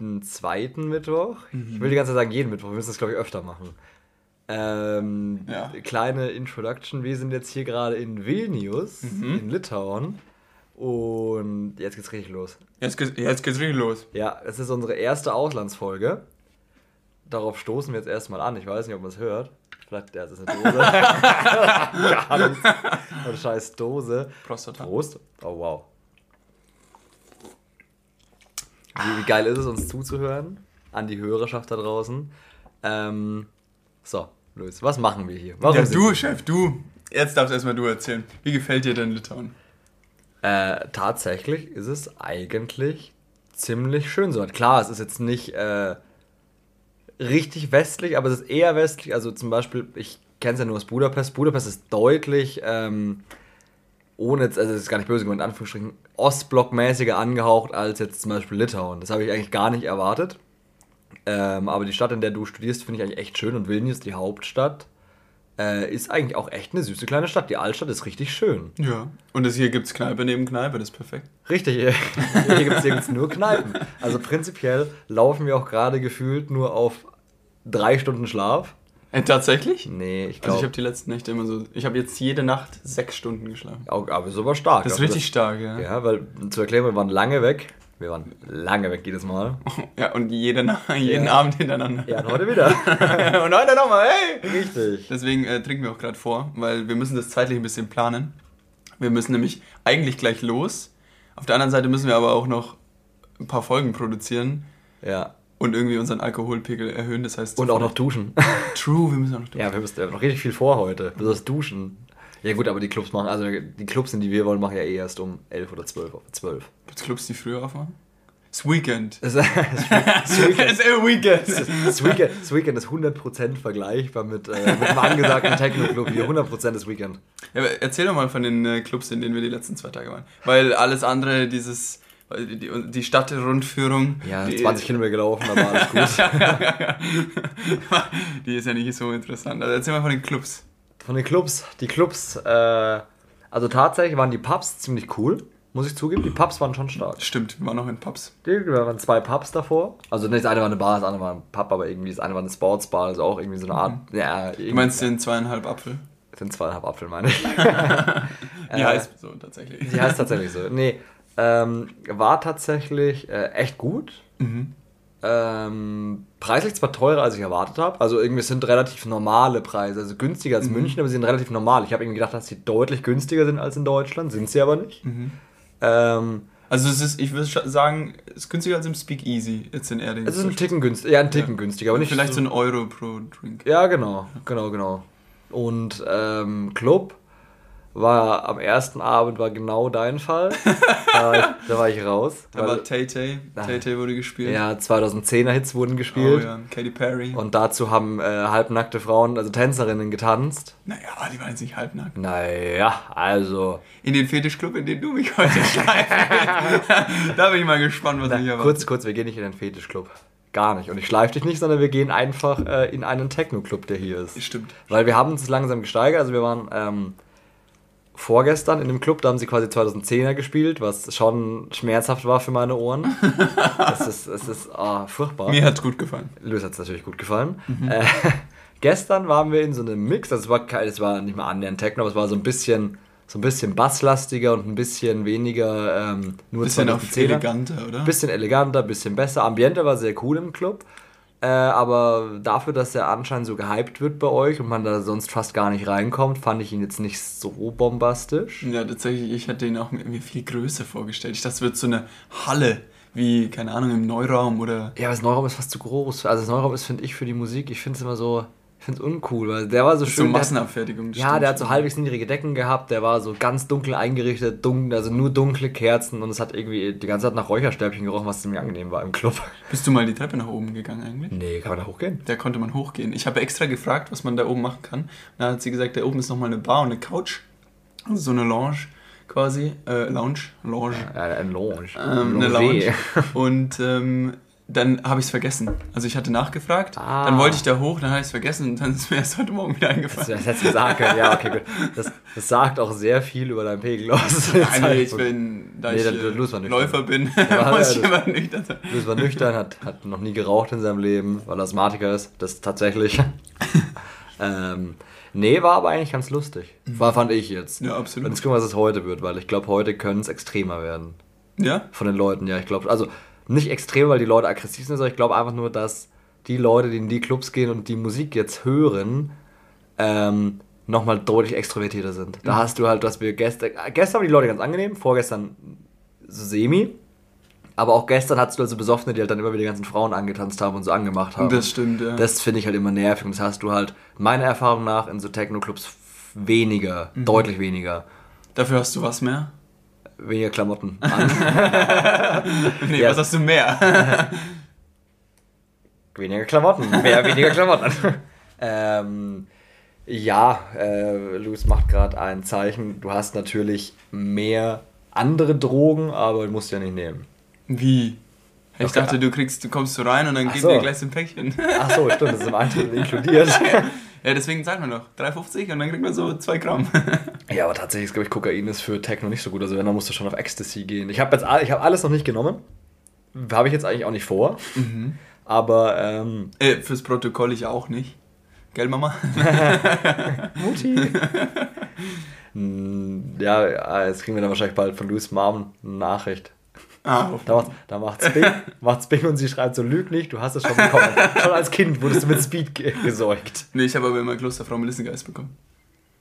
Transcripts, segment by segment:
jeden zweiten Mittwoch. Mhm. Ich will die ganze Zeit sagen, jeden Mittwoch. Wir müssen das, glaube ich, öfter machen. Ähm, ja. Kleine Introduction. Wir sind jetzt hier gerade in Vilnius, mhm. in Litauen. Und jetzt geht's richtig los. Jetzt geht's, jetzt geht's richtig los. Ja, es ist unsere erste Auslandsfolge. Darauf stoßen wir jetzt erstmal an. Ich weiß nicht, ob man es hört. Vielleicht, ja, das ist eine Dose. Gar nichts. Eine scheiß Dose. Prostata. Prost. Oh, wow. Wie, wie, geil ist es, uns zuzuhören? An die Hörerschaft da draußen. Ähm, so, Luis, was machen wir hier? Warum ja, du, Chef, du. Jetzt darfst erstmal du erzählen. Wie gefällt dir denn Litauen? Äh, tatsächlich ist es eigentlich ziemlich schön so. Klar, es ist jetzt nicht äh, richtig westlich, aber es ist eher westlich. Also zum Beispiel, ich kenne es ja nur aus Budapest. Budapest ist deutlich, ähm, ohne jetzt, also das ist gar nicht böse gemeint, in Anführungsstrichen, Ostblockmäßiger angehaucht als jetzt zum Beispiel Litauen. Das habe ich eigentlich gar nicht erwartet. Ähm, aber die Stadt, in der du studierst, finde ich eigentlich echt schön und Vilnius, die Hauptstadt, äh, ist eigentlich auch echt eine süße kleine Stadt. Die Altstadt ist richtig schön. Ja. Und das hier gibt es Kneipe neben Kneipe, das ist perfekt. Richtig, hier gibt es nur Kneipen. Also prinzipiell laufen wir auch gerade gefühlt nur auf drei Stunden Schlaf. Äh, tatsächlich? Nee, ich glaube. Also ich habe die letzten Nächte immer so. Ich habe jetzt jede Nacht sechs Stunden geschlafen. Aber so war stark. Das ist richtig das, stark, ja. Ja, weil zu erklären, wir waren lange weg. Wir waren lange weg jedes Mal. Ja, und jede, jeden ja. Abend hintereinander. Ja, und heute wieder. und heute nochmal, hey! Richtig. Deswegen äh, trinken wir auch gerade vor, weil wir müssen das zeitlich ein bisschen planen. Wir müssen nämlich eigentlich gleich los. Auf der anderen Seite müssen wir aber auch noch ein paar Folgen produzieren. Ja und irgendwie unseren Alkoholpegel erhöhen. Das heißt, und auch noch duschen. True, wir müssen auch noch duschen. Ja, wir müssen noch richtig viel vor heute. Besonders duschen. Ja gut, aber die Clubs machen, also die Clubs, in die wir wollen, machen ja eh erst um 11 oder 12 auf 12. Gibt es Clubs, die früher aufmachen? Das Weekend. Das, das, Weekend. das Weekend. Das, Weekend. Das Weekend ist 100% vergleichbar mit, äh, mit einem angesagten Techno-Club hier. 100% das Weekend. Ja, erzähl doch mal von den äh, Clubs, in denen wir die letzten zwei Tage waren. Weil alles andere, dieses die, die Stadtrundführung. Ja, 20 Kilometer gelaufen, aber alles gut. die ist ja nicht so interessant. Also erzähl mal von den Clubs. Von den Clubs. Die Clubs, äh, also tatsächlich waren die Pubs ziemlich cool, muss ich zugeben. Die Pubs waren schon stark. Stimmt, wir waren noch in Pubs. Die, wir waren zwei Pubs davor. Also nicht das eine war eine Bar, das andere war ein Pub, aber irgendwie das eine war eine Sportsbar, also auch irgendwie so eine Art. Mhm. Ja, du meinst den zweieinhalb Apfel? Den zweieinhalb Apfel meine ich. die äh, heißt so tatsächlich. Die heißt tatsächlich so. Nee, ähm, war tatsächlich äh, echt gut. Mhm. Ähm, preislich zwar teurer, als ich erwartet habe. Also irgendwie sind relativ normale Preise. Also günstiger als mhm. München, aber sie sind relativ normal. Ich habe irgendwie gedacht, dass sie deutlich günstiger sind als in Deutschland. Sind sie aber nicht. Mhm. Ähm, also es ist, ich würde sagen, es ist günstiger als im Speakeasy jetzt in Erding. Es ist ein Ticken günstiger, ja, ein Ticken ja. günstiger, aber nicht Vielleicht so ein Euro pro Drink. Ja, genau, genau, genau. Und ähm, Club war am ersten Abend war genau dein Fall. da, war ich, da, war ich, raus. Da war Tay Tay. Tay Tay wurde gespielt. Ja, 2010er Hits wurden gespielt. Oh ja, Katy Perry. Und dazu haben äh, halbnackte Frauen, also Tänzerinnen, getanzt. Naja, die waren jetzt nicht halbnackt. Naja, also. In den Fetischclub, in den du mich heute schleifst. da bin ich mal gespannt, was Na, ich erwarte. Kurz, kurz, wir gehen nicht in den Fetischclub. Gar nicht. Und ich schleife dich nicht, sondern wir gehen einfach äh, in einen Techno-Club, der hier ist. Stimmt. Weil wir haben uns langsam gesteigert. Also wir waren. Ähm, vorgestern in dem Club, da haben sie quasi 2010er gespielt, was schon schmerzhaft war für meine Ohren. es ist, es ist oh, furchtbar. Mir hat es gut gefallen. Louis hat es natürlich gut gefallen. Mhm. Äh, gestern waren wir in so einem Mix, es war, es war nicht mal annähernd Techno, aber es war so ein bisschen so ein bisschen basslastiger und ein bisschen weniger ähm, nur bisschen 2010er. eleganter, oder? Bisschen eleganter, bisschen besser. Ambiente war sehr cool im Club. Äh, aber dafür, dass er anscheinend so gehypt wird bei euch und man da sonst fast gar nicht reinkommt, fand ich ihn jetzt nicht so bombastisch. Ja, tatsächlich, ich hätte ihn auch mir viel größer vorgestellt. Ich dachte, es wird so eine Halle, wie, keine Ahnung, im Neuraum oder. Ja, aber das Neuraum ist fast zu groß. Also, das Neuraum ist, finde ich, für die Musik, ich finde es immer so ich finde es uncool, weil der war so schön. So Massenabfertigung. ja, der hat so halbwegs niedrige Decken gehabt, der war so ganz dunkel eingerichtet, dunkel, also nur dunkle Kerzen und es hat irgendwie die ganze Zeit nach Räucherstäbchen gerochen, was ziemlich angenehm war im Club. Bist du mal die Treppe nach oben gegangen eigentlich? Nee, kann man da hochgehen? Da konnte man hochgehen. Ich habe extra gefragt, was man da oben machen kann. Da hat sie gesagt, da oben ist nochmal eine Bar und eine Couch. Also so eine Lounge quasi. Äh, Lounge. Lounge. Ja, ein Lounge. Ähm, eine Lounge. Und ähm, dann habe ich es vergessen. Also ich hatte nachgefragt, Ah. dann wollte ich da hoch, dann habe ich es vergessen und dann ist mir erst heute Morgen wieder Das, eingefallen. das sagen können. Ja, okay, gut. Das, das sagt auch sehr viel über deinen Pegel aus. Nein, nee, ich bin, da Nee, ich der- äh, war. Läufer bin, Ja, muss ich immer nüchtern sein. Luis war nüchtern, hat, hat noch nie geraucht in seinem Leben, weil er Asthmatiker ist. Das tatsächlich. ähm, nee, war aber eigentlich ganz lustig. War, fand ich jetzt. Ja, Und absolut. jetzt gucken wir, was es heute wird, weil ich glaube, heute können es extremer werden. Ja? Von den Leuten, ja. Ich glaube, also nicht extrem, weil die Leute aggressiv sind, sondern ich glaube einfach nur, dass die Leute, die in die Clubs gehen und die Musik jetzt hören, ähm, nochmal deutlich extrovertierter sind. Da hast du halt, dass wir gestern, gestern waren die Leute ganz angenehm, vorgestern so semi, aber auch gestern hattest du also Besoffene, die halt dann immer wieder die ganzen Frauen angetanzt haben und so angemacht haben. Das stimmt, ja. Das finde ich halt immer nervig und das hast du halt meiner Erfahrung nach in so Techno-Clubs weniger, Mhm. deutlich weniger. Dafür hast du was mehr? Weniger Klamotten an. Nee, Ja. was hast du mehr? Weniger Klamotten. Mehr weniger Klamotten. ähm, ja, äh, Luis macht gerade ein Zeichen. Du hast natürlich mehr andere Drogen, aber du musst ja nicht nehmen. Wie? Ich Okay. dachte, du kriegst, du kommst so rein und dann Ach geben so. dir gleich so ein Päckchen. Ach so, stimmt, das ist im Eintritt inkludiert. Ja, deswegen zahlt man doch 3,50 und dann kriegt man so 2 Gramm. ja, aber tatsächlich ist, glaube ich, Kokain ist für Techno nicht so gut. Also wenn, dann musst du schon auf Ecstasy gehen. Ich habe jetzt all- ich hab alles noch nicht genommen. Habe ich jetzt eigentlich auch nicht vor. Aber, ähm, äh, fürs Protokoll ich auch nicht. Gell, Mama? Mutti. Ja, ja, jetzt kriegen wir dann wahrscheinlich bald von Louis Mom eine Nachricht. Ah, Da macht, da macht's Bing, macht's Bing und sie schreibt so, lüg nicht, du hast es schon bekommen. schon als Kind wurdest du mit Speed ge gesäugt. nee, ich habe aber immer Klosterfrau Melissengeist bekommen.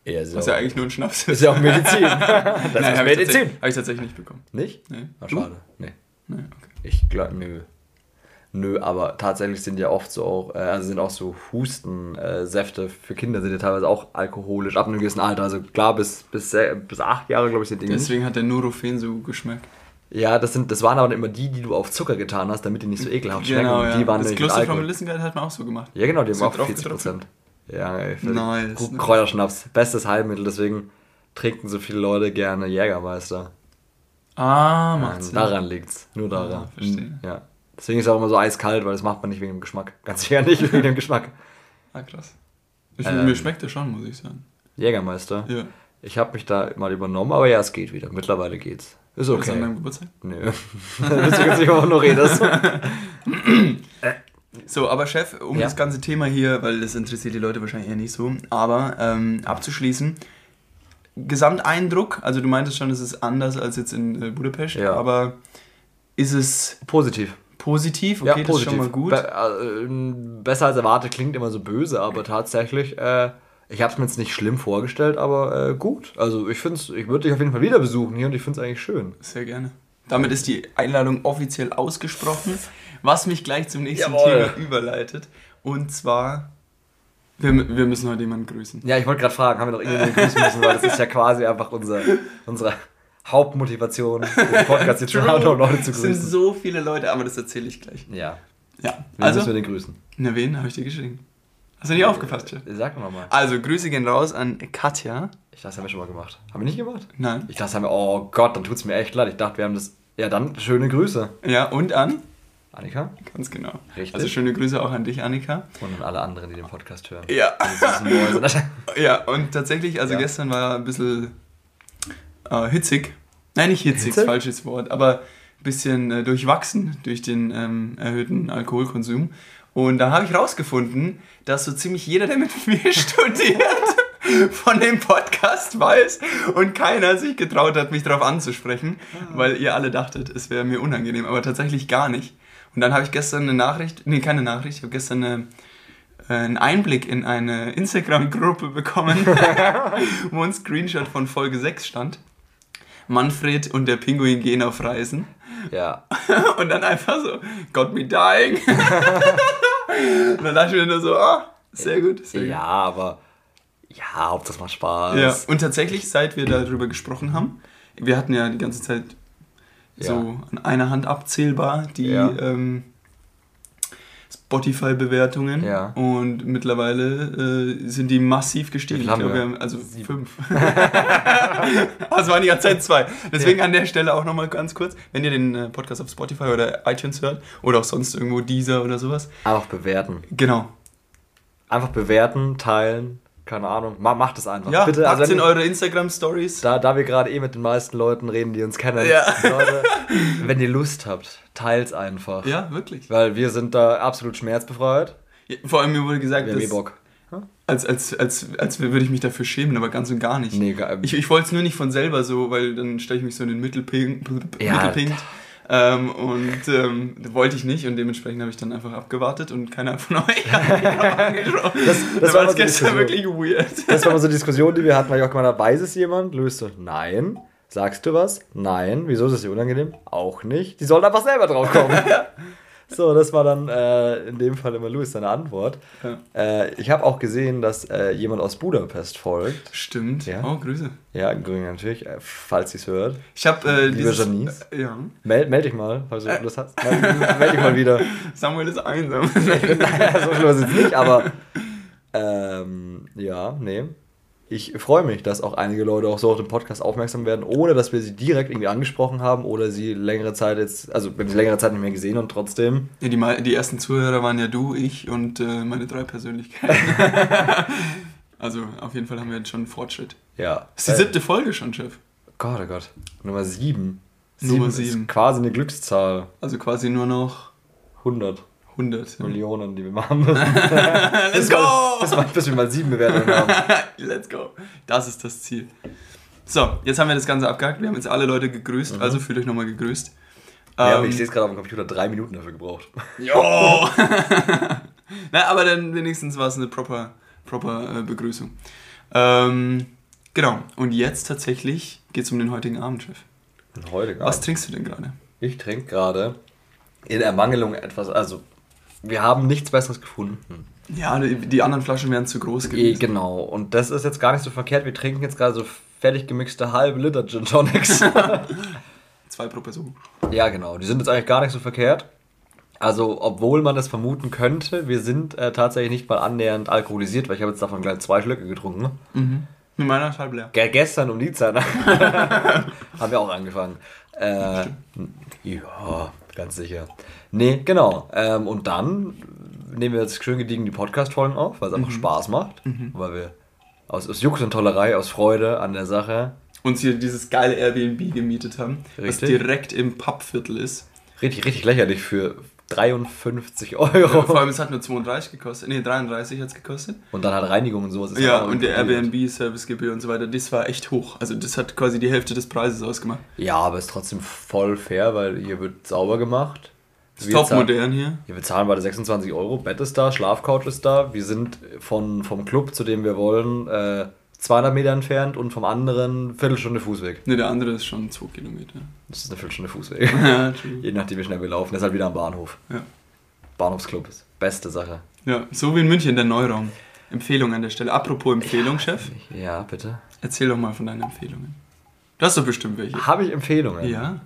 Ja, so. Was ja eigentlich nur ein Schnaps ist ja auch Medizin. Das Nein, ist habe ich, Medizin. tatsächlich- hab ich tatsächlich nicht bekommen. Nicht? Nee. Du? schade. Nee. Nee, okay. Ich glaube, nö. Nö, aber tatsächlich sind ja oft so auch, äh, also sind auch so Hustensäfte für Kinder, sind ja teilweise auch alkoholisch ab einem gewissen Alter. Also klar, bis, bis, bis acht Jahre, glaube ich, sind die. Deswegen hat der Nurofen so geschmeckt. Ja, das, sind, das waren aber immer die, die du auf Zucker getan hast, damit die nicht so ekelhaft schmecken. Genau, ja. die waren das Klosterfrau Alkohol. Melissengeist hat man auch so gemacht. Ja, genau, die haben auch drauf 40 Prozent. Ja, ey, Nice? Kräuterschnaps, bestes Heilmittel, deswegen trinken so viele Leute gerne Jägermeister. Ah, macht Sinn. daran liegt's, nur daran. Ah, verstehe. Ja. Deswegen ist es auch immer so eiskalt, weil das macht man nicht wegen dem Geschmack. Ganz sicher nicht wegen dem Geschmack. Ah, krass. Ich, Ähm. mir schmeckt der schon, muss ich sagen. Jägermeister. Ja. Ich habe mich da mal übernommen, aber ja, es geht wieder. Mittlerweile geht's. Ist Ist an okay. deinem Geburtstag? Nö. Wisst ihr jetzt nicht, wovon du redest? So, aber Chef, um Ja. das ganze Thema hier, weil das interessiert die Leute wahrscheinlich eher nicht so, aber ähm, abzuschließen, Gesamteindruck, also du meintest schon, es ist anders als jetzt in äh, Budapest, Ja. aber ist es Positiv. positiv? Okay, das ist schon mal gut. Be äh, besser als erwartet klingt immer so böse, aber tatsächlich, äh, ich habe es mir jetzt nicht schlimm vorgestellt, aber äh, gut. Also ich finde ich würde dich auf jeden Fall wieder besuchen hier und ich finde es eigentlich schön. Sehr gerne. Damit ist die Einladung offiziell ausgesprochen, was mich gleich zum nächsten Jawohl. Thema überleitet. Und zwar, wir, wir müssen heute jemanden grüßen. Ja, ich wollte gerade fragen, haben wir noch irgendjemanden grüßen müssen, weil das ist ja quasi einfach unser, unsere Hauptmotivation, den Podcast jetzt um Leute zu Es sind grüßen. so viele Leute, aber das erzähle ich gleich. Ja, Ja, wen also, müssen wir den grüßen? na wen habe ich dir geschrieben? Hast du nicht aufgepasst, Chef? Sag doch mal. Also, Grüße gehen raus an Katja. Ich dachte, das haben wir schon mal gemacht. Haben wir nicht gemacht? Nein. Ich dachte, das haben wir, oh Gott, dann tut's mir echt leid. Ich dachte, wir haben das, ja dann, schöne Grüße. Ja, und an? Annika Ganz genau. Richtig. Also, schöne Grüße auch an dich, Annika. und an alle anderen, die den Podcast hören. Ja. Ja, und tatsächlich, also Ja. gestern war ein bisschen äh, hitzig. Nein, nicht hitzig, Hitzig? falsches Wort, aber ein bisschen äh, durchwachsen durch den ähm, erhöhten Alkoholkonsum. Und da habe ich rausgefunden, dass so ziemlich jeder, der mit mir studiert, von dem Podcast weiß und keiner sich getraut hat, mich darauf anzusprechen, weil ihr alle dachtet, es wäre mir unangenehm, aber tatsächlich gar nicht. Und dann habe ich gestern eine Nachricht, nee, keine Nachricht, ich habe gestern eine, äh, einen Einblick in eine Instagram-Gruppe bekommen, wo ein Screenshot von Folge 6 stand. Manfred und der Pinguin gehen auf Reisen. Ja. Und dann einfach so, got me dying. Und dann dachte ich mir nur so, ah, sehr gut. Sehr Ja, aber ja, ob das macht Spaß. gut. Ja. Und tatsächlich, seit wir darüber gesprochen haben, wir hatten ja die ganze Zeit so Ja. an einer Hand abzählbar die Ja. ähm, Spotify-Bewertungen. Ja. Und mittlerweile äh, sind die massiv gestiegen. Ich glaube, wir haben also fünf. das waren die ganze Zeit zwei. Deswegen an der Stelle auch nochmal ganz kurz, wenn ihr den äh, Podcast auf Spotify oder iTunes hört oder auch sonst irgendwo Deezer oder sowas. Einfach bewerten. Genau. Einfach bewerten, teilen, keine Ahnung. Ma macht es einfach. Ja, Bitte, packt's also in eure Instagram-Stories. da, da wir gerade eh mit den meisten Leuten reden, die uns kennen, Ja. Leute, wenn ihr Lust habt, teilt's einfach. Ja, wirklich. Weil wir sind da absolut schmerzbefreit. Ja, Vor allem mir wurde gesagt, Wir haben eh Bock. als, als, als, als würde ich mich dafür schämen, aber ganz und gar nicht. Nee, gar, Ich, ich wollte es nur nicht von selber so, weil dann stelle ich mich so in den Mittelpunkt. Ja, Mittelpunkt. Ähm, und ähm, das wollte ich nicht und dementsprechend habe ich dann einfach abgewartet und keiner von euch hat mich angesprochen. Das- da das war das gestern wirklich weird. Das war mal so eine Diskussion, die wir hatten, weil ich auch gemeint habe, weiß es jemand? Louis so, nein. Sagst du was? Nein. Wieso ist das dir unangenehm? Auch nicht. Die sollen einfach selber drauf kommen. so, das war dann äh, in dem Fall immer Louis seine Antwort. Ja. Äh, ich habe auch gesehen, dass äh, jemand aus Budapest folgt. Stimmt. Ja. Oh, Grüße. Ja, Grüne natürlich, äh, falls sie es hört. Ich habe äh, Lieber dieses... Janice. Äh, ja. Meld, meld dich mal, falls du Lust hast. Meld, meld dich mal wieder. Samuel ist einsam. naja, so schlimm ist es nicht, aber ähm, ja, nee. Ich freue mich, dass auch einige Leute auch so auf den Podcast aufmerksam werden, ohne dass wir sie direkt irgendwie angesprochen haben oder sie längere Zeit jetzt, also wir haben sie längere Zeit nicht mehr gesehen und trotzdem. ja, die, die ersten Zuhörer waren ja du, ich und äh, meine drei Persönlichkeiten. also auf jeden Fall haben wir jetzt schon einen Fortschritt. Ja. Das ist die siebte Folge schon, Chef. Gott, oh Gott. Nummer sieben. Nummer ist sieben. quasi eine Glückszahl. Also quasi nur noch 100 100. Ja. Millionen, die wir machen müssen. Let's bis, go! bis, mal, bis wir mal sieben Bewertungen haben. Let's go. Das ist das Ziel. So, jetzt haben wir das Ganze abgehakt. Wir haben jetzt alle Leute gegrüßt, also fühlt euch nochmal gegrüßt. Ja, aber Ähm, ich sehe es gerade auf dem Computer, drei Minuten dafür gebraucht. Jo! Na, aber dann wenigstens war es eine proper, proper äh, Begrüßung. Ähm, genau, und jetzt tatsächlich geht es um den heutigen Abend, Chef. Und heute Was trinkst du denn gerade? Ich trinke gerade in Ermangelung etwas, also wir haben nichts Besseres gefunden. Ja, die, die anderen Flaschen wären zu groß Eh, gewesen. genau, und das ist jetzt gar nicht so verkehrt. Wir trinken jetzt gerade so fertig gemixte halbe Liter Gin Tonics. Zwei pro Person. ja, genau, die sind jetzt eigentlich gar nicht so verkehrt. Also, obwohl man das vermuten könnte, wir sind äh, tatsächlich nicht mal annähernd alkoholisiert, weil ich habe jetzt davon gleich zwei Schlücke getrunken. Mhm. Mit meiner ist halb leer. Ge gestern um die Zeit haben wir auch angefangen. Äh, ja, ganz sicher. Nee, genau. Ähm, und dann nehmen wir jetzt schön gediegen die Podcast-Folgen auf, weil es einfach Spaß macht. Weil wir aus, aus Jux und Tollerei, aus Freude an der Sache Uns hier dieses geile Airbnb gemietet haben, was Richtig. direkt im Pappviertel ist. richtig, richtig lächerlich für 53 Ja, Euro. vor allem, es hat nur 32 gekostet. Nee, 33 hat es gekostet. Und dann hat Reinigung und sowas. Ja, und der. Airbnb-Servicegebühr und so weiter, das war echt hoch. Also das hat quasi die Hälfte des Preises ausgemacht. Ja, aber ist trotzdem voll fair, weil hier wird sauber gemacht. Ist Wir top modern hier. Ja, wir zahlen beide 26 Euro, Bett ist da, Schlafcouch ist da. Wir sind von, vom Club, zu dem wir wollen, äh, 200 Meter entfernt und vom anderen Viertelstunde Fußweg. Ne, der andere ist schon 2 Kilometer. Das ist eine Viertelstunde Fußweg. ja. Je nachdem, wie schnell wir laufen. Das ist halt wieder am Bahnhof. Ja. Bahnhofsclub ist beste Sache. ja, so wie in München, der Neuraum. Empfehlung an der Stelle. Apropos Empfehlung, Chef, Ja, bitte. erzähl doch mal von deinen Empfehlungen. Du hast doch bestimmt welche. Habe ich Empfehlungen? Ja.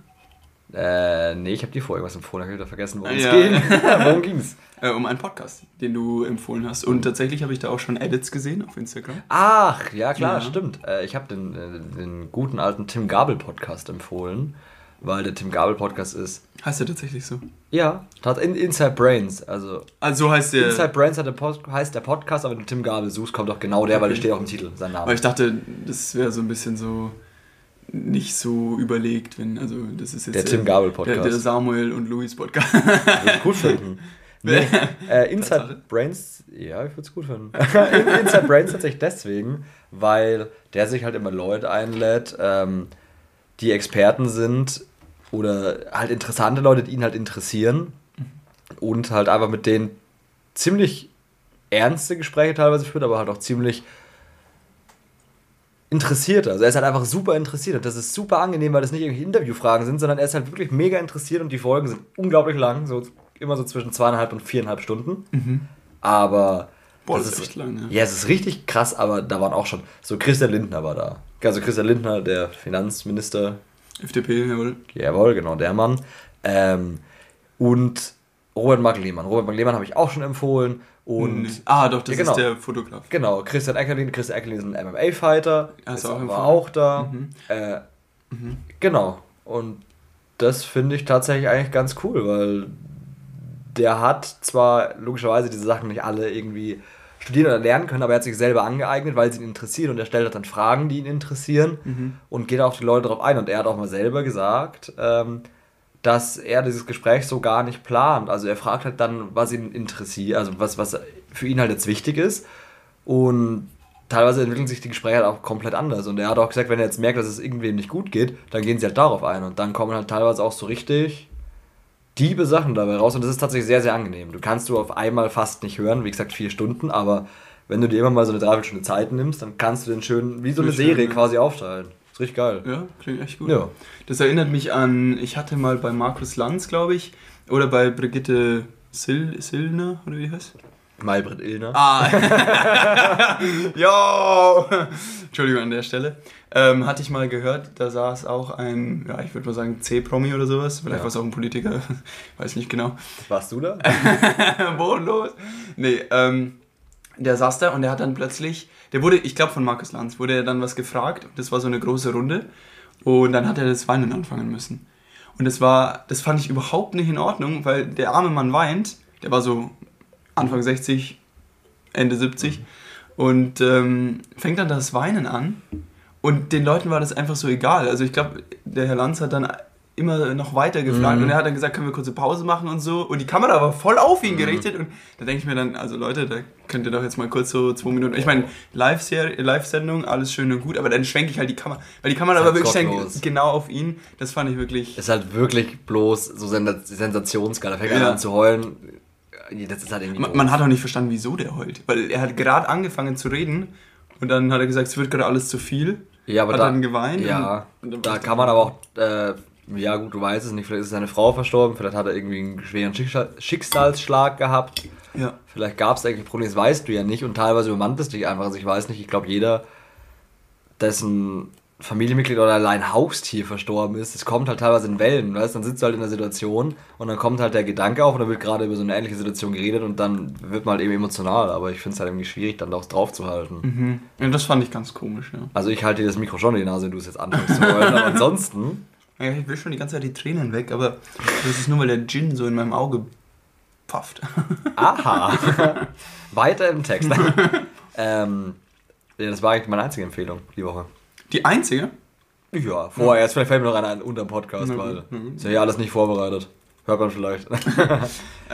Äh, nee, ich habe dir vorher irgendwas empfohlen, habe ich wieder vergessen, worum Ja. es ging. worum ging's? Äh, um einen Podcast, den du empfohlen hast. Und tatsächlich habe ich da auch schon Edits gesehen auf Instagram. Ach, ja klar, Ja. stimmt. Äh, ich habe den, äh, den guten alten Tim Gabel Podcast empfohlen, weil der Tim Gabel Podcast ist Heißt der tatsächlich so? Ja, hat in Inside Brains. Also Also so heißt der. Inside Brains hat der Post, heißt der Podcast, aber wenn du Tim Gabel suchst, kommt auch genau der, weil der Okay. steht auch im Titel, sein Aber Name. ich dachte, das wäre so ein bisschen so nicht so überlegt, wenn, also das ist jetzt Der Tim Gabel Podcast. Der, der Samuel und Louis Podcast. Würde ich gut finden. Nee, äh, Inside. Brains, ja, ich würde es gut finden. In- Inside Brains tatsächlich deswegen, weil der sich halt immer Leute einlädt, ähm, die Experten sind oder halt interessante Leute, die ihn halt interessieren und halt einfach mit denen ziemlich ernste Gespräche teilweise führt, aber halt auch ziemlich interessiert. Also er ist halt einfach super interessiert und das ist super angenehm, weil das nicht irgendwelche Interviewfragen sind, sondern er ist halt wirklich mega interessiert und die Folgen sind unglaublich lang, so immer so zwischen zweieinhalb und viereinhalb Stunden. Aber Boah, das ist echt lang, ja. ja, es ist richtig krass, aber da waren auch schon so Christian Lindner war da. Also Christian Lindner, der Finanzminister FDP, jawohl. Jawohl, genau, der Mann. Ähm, und Robert Mark Lehmann. Robert Mark Lehmann habe ich auch schon empfohlen. Und Nee. Ah, doch, das Ja, genau. ist der Fotograf. Genau, Christian Eckerlin. Christian Eckerlin ist ein MMA-Fighter. Du auch war auch da. Mhm. Äh, Genau. Und das finde ich tatsächlich eigentlich ganz cool, weil der hat zwar logischerweise diese Sachen nicht alle irgendwie studieren oder lernen können, aber er hat sich selber angeeignet, weil sie ihn interessieren und er stellt halt dann Fragen, die ihn interessieren Mhm. und geht auf die Leute drauf ein. Und er hat auch mal selber gesagt, ähm, dass er dieses Gespräch so gar nicht plant. Also er fragt halt dann, was ihn interessiert, also was, was für ihn halt jetzt wichtig ist. Und teilweise entwickeln sich die Gespräche halt auch komplett anders. Und er hat auch gesagt, wenn er jetzt merkt, dass es irgendwem nicht gut geht, dann gehen sie halt darauf ein. Und dann kommen halt teilweise auch so richtig diebe Sachen dabei raus. Und das ist tatsächlich sehr, sehr angenehm. Du kannst du auf einmal fast nicht hören, wie gesagt, vier Stunden, aber wenn du dir immer mal so eine Dreiviertelstunde Zeit nimmst, dann kannst du den schön, wie so eine Schön, Serie ja. quasi aufteilen. Ist richtig geil. Ja, klingt echt gut. Ja. Das erinnert mich an, ich hatte mal bei Markus Lanz, glaube ich, oder bei Brigitte Sil Silner, oder wie heißt? Maybrit Illner. Ah, jo! Entschuldigung an der Stelle. Ähm, hatte ich mal gehört, da saß auch ein, ja, ich würde mal sagen C-Promi oder sowas. Vielleicht Ja. war es auch ein Politiker, weiß nicht genau. Warst du da? Bodenlos. Nee, ähm, der saß da und der hat dann plötzlich, der wurde, ich glaube von Markus Lanz, wurde er dann was gefragt. Das war so eine große Runde. Und dann hat er das Weinen anfangen müssen. Und das war, das fand ich überhaupt nicht in Ordnung, weil der arme Mann weint, der war so Anfang 60, Ende 70 und ähm, fängt dann das Weinen an. Und den Leuten war das einfach so egal. Also ich glaube, der Herr Lanz hat dann immer noch weiter gefragt Mhm. und er hat dann gesagt, können wir kurze Pause machen und so. Und die Kamera war voll auf ihn gerichtet und da denke ich mir dann, also Leute, da könnt ihr doch jetzt mal kurz so zwei Minuten. Ich meine, Live-Sendung, alles schön und gut, aber dann schwenke ich halt die Kamera, weil die Kamera aber halt wirklich gottlos. genau auf ihn. Das fand ich wirklich. Ist halt wirklich bloß so Sens Sensationsgeil. Da fängt Ja. an zu heulen. Das ist halt. Man, man hat auch nicht verstanden, wieso der heult. Weil er hat gerade angefangen zu reden und dann hat er gesagt, es wird gerade alles zu viel. Ja, aber hat da, dann geweint Ja, und- und dann da kann man aber auch, äh, ja gut, du weißt es nicht, vielleicht ist seine Frau verstorben, vielleicht hat er irgendwie einen schweren Schicksal Schicksalsschlag gehabt, Ja. vielleicht gab es eigentlich Probleme, das weißt du ja nicht und teilweise übermannt es dich einfach, also ich weiß nicht, ich glaube jeder, dessen Familienmitglied oder allein Haustier verstorben ist, das kommt halt teilweise in Wellen, weißt dann sitzt du halt in der Situation und dann kommt halt der Gedanke auf und dann wird gerade über so eine ähnliche Situation geredet und dann wird man halt eben emotional, aber ich finde es halt irgendwie schwierig, dann daraus drauf zu halten. Mhm. ja. Das fand ich ganz komisch, ja. Also ich halte dir das Mikro schon in die Nase, wenn du es jetzt anfängst zu wollen, aber ansonsten... ja. Ich will schon die ganze Zeit die Tränen weg, aber das ist nur, weil der Gin so in meinem Auge pfafft. Aha. Weiter im Text. ähm, ja, das war eigentlich meine einzige Empfehlung die Woche. Die einzige? Ja, vorher, jetzt vielleicht fällt mir noch einer ein unter dem Podcast, Na weil gut. ist ja hier alles nicht vorbereitet. Hört man vielleicht.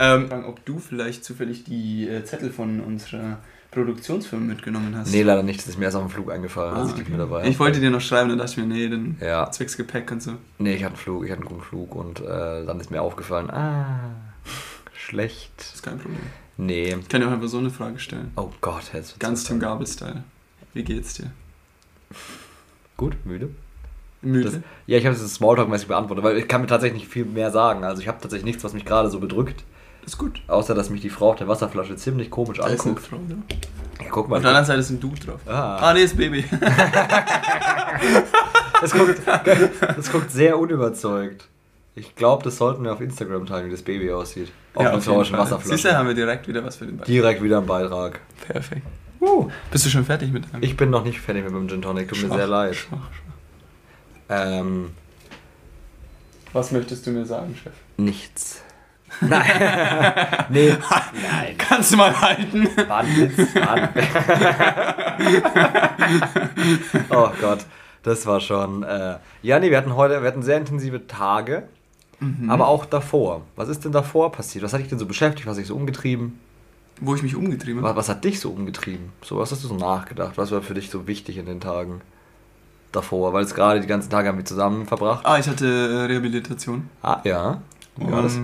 Ähm, ob du vielleicht zufällig die äh, Zettel von unserer Produktionsfirma mitgenommen hast? nee, leider nicht. Das ist mir erst auf dem Flug eingefallen, Ah, ich okay. mit dabei Ich wollte dir noch schreiben, dann dachte ich mir, nee, dann Ja. zwecks Gepäck und so. Nee, ich hatte einen Flug, ich hatte einen guten Flug und äh, dann ist mir aufgefallen, ah, schlecht. Das ist kein Problem. Nee. Ich kann dir auch einfach so eine Frage stellen. Oh Gott, jetzt Ganz Tim. Gabel-Style. Wie geht's dir? Gut, müde. Müde? Das, ja, ich habe es Smalltalk-mäßig beantwortet, weil ich kann mir tatsächlich nicht viel mehr sagen. Also ich habe tatsächlich nichts, was mich gerade so bedrückt. Ist gut. Außer, dass mich die Frau auf der Wasserflasche ziemlich komisch Da ist eine anguckt. Frau drauf. Ja, guck Auf mal. der anderen Seite ist ein Dude drauf. Ah. Ah, nee, ist Baby. Das guckt, das guckt sehr unüberzeugt. Ich glaube, das sollten wir auf Instagram teilen, wie das Baby aussieht. Auf einer jeden tauschen Fall. Siehst du, Wasserflasche. haben wir direkt wieder was für den Ball. Direkt wieder ein Beitrag. Perfekt. Uh, Bist du schon fertig mit deinem? ich bin noch nicht fertig mit dem Gin Tonic, tut mir Schwach, sehr leid. Schwach, schwach. Ähm, Was möchtest du mir sagen, Chef? nichts. Nein. nee. Nein. Kannst du mal halten? War ein Witz. War ein oh Gott, das war schon. Äh, ja, nee, wir hatten heute, wir hatten sehr intensive Tage, Mhm. aber auch davor. Was ist denn davor passiert? Was hat dich denn so beschäftigt? Was hat dich so umgetrieben? Wo ich mich umgetrieben habe? Was, was hat dich so umgetrieben? So, was hast du so nachgedacht? Was war für dich so wichtig in den Tagen davor? Weil es gerade die ganzen Tage haben wir zusammen verbracht. Ah, ich hatte äh, Rehabilitation. Ah, ja. Wie war das?